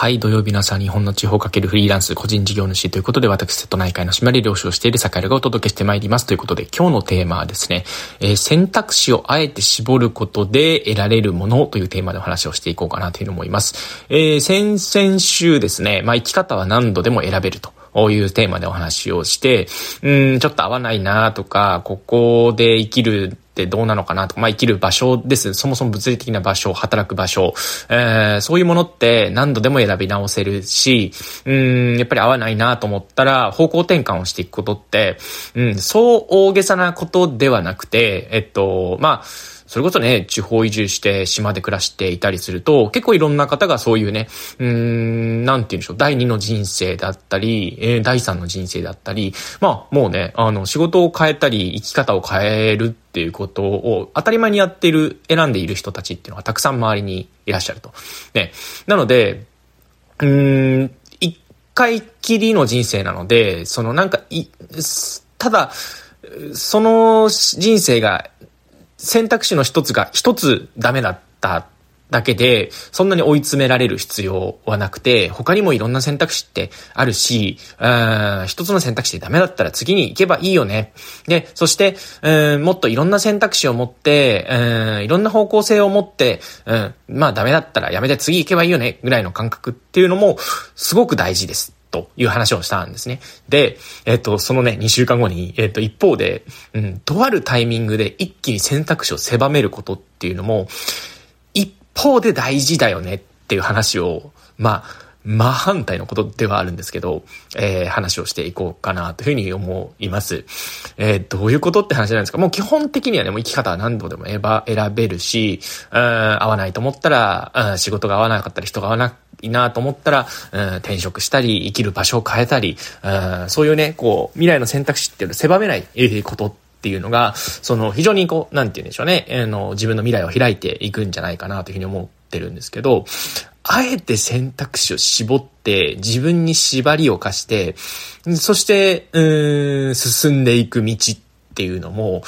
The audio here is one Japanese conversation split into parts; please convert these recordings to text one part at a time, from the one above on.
はい、土曜日の朝、日本の地方かけるフリーランス、個人事業主ということで、私、瀬戸内海の締まり漁師をしている坂井がお届けしてまいります。ということで、今日のテーマはですね、えー、選択肢をあえて絞ることで得られるものというテーマでお話をしていこうかなというふうに思います。えー、先々週ですね、まあ、生き方は何度でも選べると。ういうテーマでお話をして、うん、ちょっと合わないなとか、ここで生きるってどうなのかなとか、まあ生きる場所です。そもそも物理的な場所、働く場所、えー、そういうものって何度でも選び直せるし、うん、やっぱり合わないなと思ったら方向転換をしていくことって、うん、そう大げさなことではなくて、えっと、まあ、それこそね、地方移住して島で暮らしていたりすると、結構いろんな方がそういうね、うーん、なんて言うんでしょう、第二の人生だったり、えー、第三の人生だったり、まあ、もうね、あの、仕事を変えたり、生き方を変えるっていうことを当たり前にやっている、選んでいる人たちっていうのがたくさん周りにいらっしゃると。ね。なので、うーん、一回きりの人生なので、そのなんか、い、ただ、その人生が選択肢の一つが一つダメだっただけで、そんなに追い詰められる必要はなくて、他にもいろんな選択肢ってあるし、うん一つの選択肢でダメだったら次に行けばいいよね。で、そして、うんもっといろんな選択肢を持って、うんいろんな方向性を持って、うん、まあダメだったらやめて次行けばいいよね、ぐらいの感覚っていうのも、すごく大事です。という話をしたんですね。で、えっと、そのね、2週間後に、えっと、一方で、うん、とあるタイミングで一気に選択肢を狭めることっていうのも、一方で大事だよねっていう話を、まあ、真反対のことではあるんですけど、えー、話をしていこうかなというふうに思います。えー、どういうことって話なんですか？もう基本的にはね、もう生き方は何度でも選べるし、うん、合わないと思ったら、うん、仕事が合わなかったり人が合わないなと思ったら、うん、転職したり、生きる場所を変えたり、うん、そういうね、こう、未来の選択肢っていうのを狭めないことっていうのが、その非常にこう、なんて言うんでしょうね、あの、自分の未来を開いていくんじゃないかなというふうに思ってるんですけど、あえて選択肢を絞って、自分に縛りを貸して、そして、うん、進んでいく道っていうのも、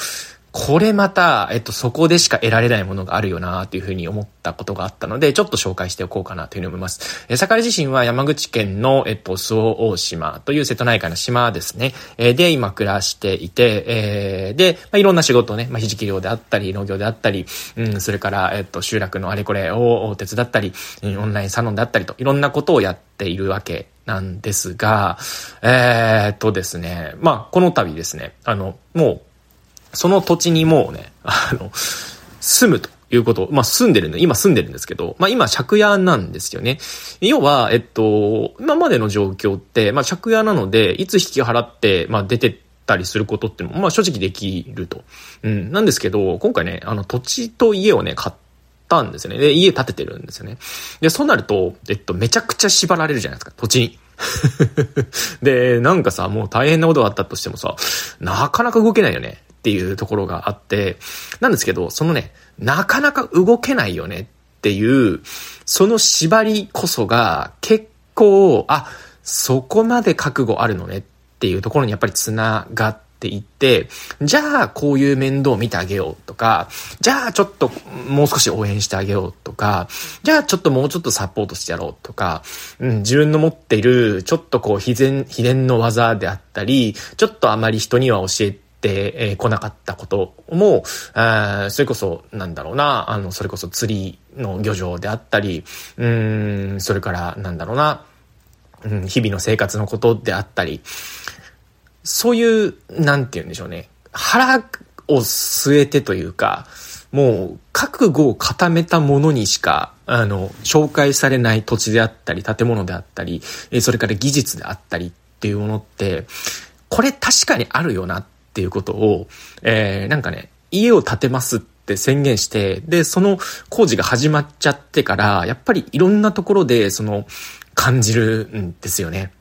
これまた、えっと、そこでしか得られないものがあるよなというふうに思ったことがあったので、ちょっと紹介しておこうかなというふうに思います。え、坂井自身は山口県の、えっと、周防大島という瀬戸内海の島ですね。えで、今暮らしていて、えー、で、まあ、いろんな仕事をね、まあ、ひじき業であったり、農業であったり、うん、それから、えっと、集落のあれこれを手伝ったり、オンラインサロンであったりと、いろんなことをやっているわけなんですが、えー、っとですね、まあ、この度ですね、あの、もう、その土地にもうね、あの、住むということ、まあ住んでるんで、今住んでるんですけど、まあ今借家なんですよね。要は、えっと、今までの状況って、まあ借家なので、いつ引き払って、まあ出てったりすることっていうのも、まあ正直できると。うん。なんですけど、今回ね、あの土地と家をね、買ったんですよね。で、家建ててるんですよね。で、そうなると、えっと、めちゃくちゃ縛られるじゃないですか、土地に。で、なんかさ、もう大変なことがあったとしてもさ、なかなか動けないよね。っていうところがあって、なんですけど、そのね、なかなか動けないよねっていう、その縛りこそが結構、あ、そこまで覚悟あるのねっていうところにやっぱり繋がっていって、じゃあこういう面倒を見てあげようとか、じゃあちょっともう少し応援してあげようとか、じゃあちょっともうちょっとサポートしてやろうとか、うん、自分の持っているちょっとこう秘伝、秘伝の技であったり、ちょっとあまり人には教えてってこなかったことも、それこそ、なんだろうな、あの、それこそ釣りの漁場であったり、うん、それから、なんだろうな、うん、日々の生活のことであったり、そういう、なんて言うんでしょうね、腹を据えてというか、もう、覚悟を固めたものにしか、あの、紹介されない土地であったり、建物であったり、それから技術であったりっていうものって、これ確かにあるよなっっていうことを、えー、なんかね、家を建てますって宣言して、で、その工事が始まっちゃってから、やっぱりいろんなところで、その、感じるんですよね。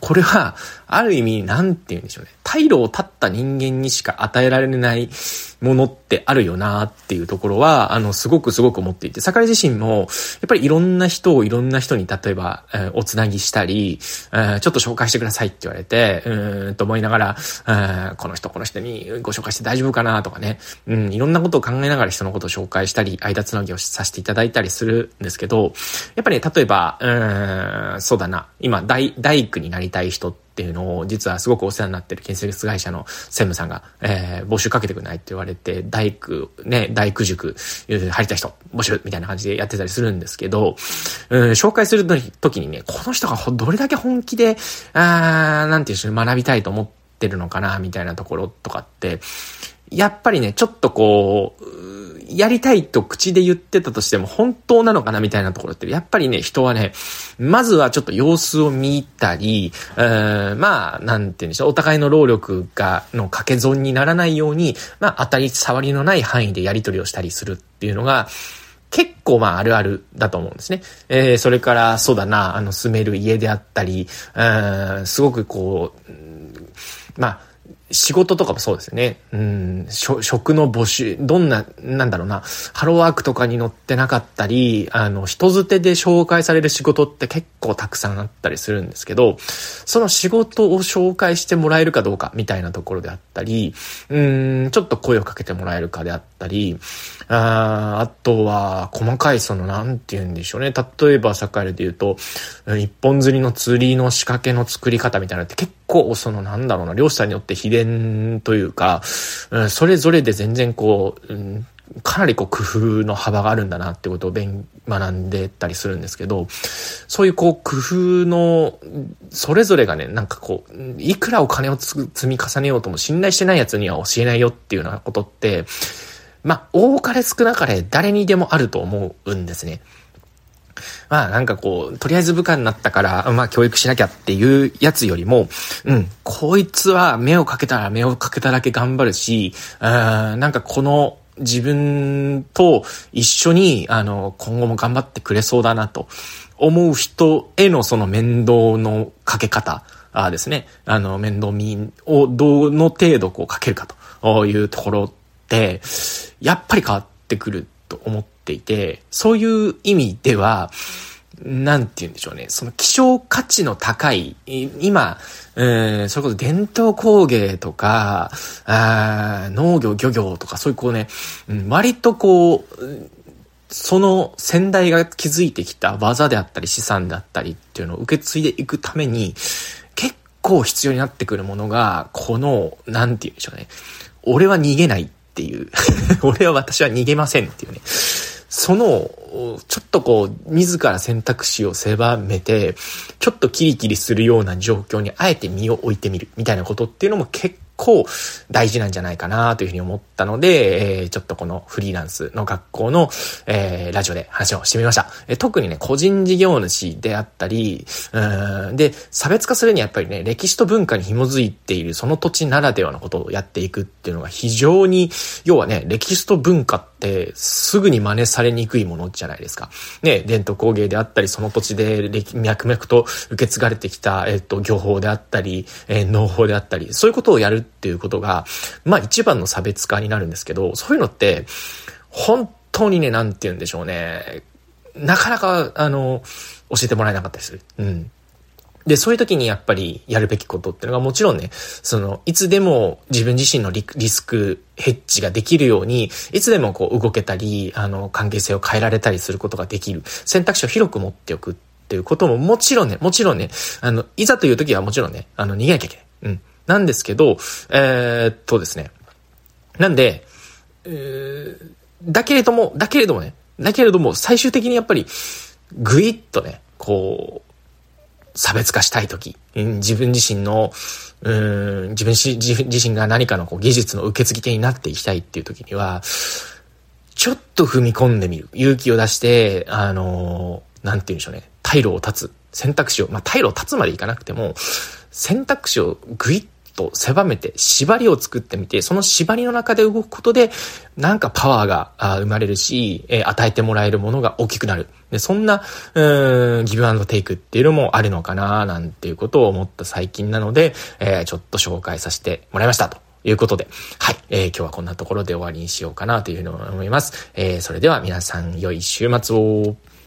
これは、ある意味、なんて言うんでしょうね。退路を立った人間にしか与えられないものってあるよなっていうところは、あの、すごくすごく思っていて、坂井自身も、やっぱりいろんな人をいろんな人に、例えば、えー、おつなぎしたり、えー、ちょっと紹介してくださいって言われて、うん、と思いながら、えー、この人この人にご紹介して大丈夫かなとかね、うん、いろんなことを考えながら人のことを紹介したり、間つなぎをさせていただいたりするんですけど、やっぱりね、例えば、うん、そうだな、今、大、大工になりたい人って、っていうのを、実はすごくお世話になってる建設会社の専務さんが、えー、募集かけてくれないって言われて、大工、ね、大工塾、入った人、募集みたいな感じでやってたりするんですけど、うん、紹介するときにね、この人がどれだけ本気で、あー、なんていうんでし、学びたいと思ってるのかな、みたいなところとかって、やっぱりね、ちょっとこう、やりたいと口で言ってたとしても本当なのかなみたいなところって、やっぱりね、人はね、まずはちょっと様子を見たり、ーまあ、なんて言うんでしょう、お互いの労力が、の掛け損にならないように、まあ、当たり障りのない範囲でやり取りをしたりするっていうのが、結構まああるあるだと思うんですね。えー、それからそうだな、あの住める家であったり、うん、すごくこう、まあ仕事とかもそうですよね。うん、職の募集、どんな、なんだろうな、ハローワークとかに載ってなかったり、あの、人づてで紹介される仕事って結構たくさんあったりするんですけど、その仕事を紹介してもらえるかどうかみたいなところであったり、うん、ちょっと声をかけてもらえるかであったり、ああとは、細かいその、なんて言うんでしょうね。例えば、社会で言うと、一本釣りの釣りの仕掛けの作り方みたいなのって結構、その、なんだろうな、漁師さんによって秘伝というか、うん、それぞれで全然こう、うんかなりこう工夫の幅があるんだなってことを勉学んでたりするんですけど、そういうこう工夫の、それぞれがね、なんかこう、いくらお金を積み重ねようとも信頼してない奴には教えないよっていうようなことって、まあ、多かれ少なかれ誰にでもあると思うんですね。まあなんかこう、とりあえず部下になったから、まあ教育しなきゃっていうやつよりも、うん、こいつは目をかけたら目をかけただけ頑張るし、うん、なんかこの自分と一緒に、あの、今後も頑張ってくれそうだなと思う人へのその面倒のかけ方、あですね、あの、面倒見をどの程度こうかけるかというところって、やっぱり変わってくると思っていて、そういう意味では、なんて言うんでしょうね。その希少価値の高い、今、えー、それこそ伝統工芸とか、あ農業、漁業とか、そういうこうね、うん、割とこう、その先代が築いてきた技であったり資産であったりっていうのを受け継いでいくために、結構必要になってくるものが、この、なんて言うんでしょうね。俺は逃げないっていう。俺は私は逃げませんっていうね。その、ちょっとこう、自ら選択肢を狭めて、ちょっとキリキリするような状況にあえて身を置いてみるみたいなことっていうのも結構大事なんじゃないかなというふうに思ったので、えー、ちょっとこのフリーランスの学校の、えー、ラジオで話をしてみました。えー、特にね、個人事業主であったり、うんで、差別化するにはやっぱりね、歴史と文化に紐づいているその土地ならではのことをやっていくっていうのが非常に、要はね、歴史と文化ってすぐに真似されにくいものじゃないですか。ね、伝統工芸であったり、その土地で脈々と受け継がれてきた、えっ、と、漁法であったり、えー、農法であったり、そういうことをやるっていうことが、まあ一番の差別化になるんですけど、そういうのって、本当にね、なんて言うんでしょうね。なかなか、あの、教えてもらえなかったりする。うん。で、そういう時にやっぱりやるべきことっていうのがもちろんね、その、いつでも自分自身のリスクヘッジができるように、いつでもこう動けたり、あの、関係性を変えられたりすることができる。選択肢を広く持っておくっていうことももちろんね、もちろんね、あの、いざという時はもちろんね、あの、逃げなきゃいけない。うん。なんですけど、えー、っとですね。なんで、えー、だけれども、だけれどもね、だけれども、最終的にやっぱり、ぐいっとね、こう、差別化したいとき、自分自身の、うん、自分自身が何かのこう技術の受け継ぎ手になっていきたいっていうときには、ちょっと踏み込んでみる。勇気を出して、あのー、なんて言うんでしょうね。退路を断つ。選択肢を、まあ、退路を断つまでいかなくても、選択肢をぐいっと狭めて縛りを作ってみて、その縛りの中で動くことで、なんかパワーが生まれるし、え、与えてもらえるものが大きくなる。で、そんな、うん、ギブアンドテイクっていうのもあるのかな、なんていうことを思った最近なので、えー、ちょっと紹介させてもらいましたと。いうことで、はい、えー、今日はこんなところで終わりにしようかなというふうに思います。えー、それでは皆さん良い週末を。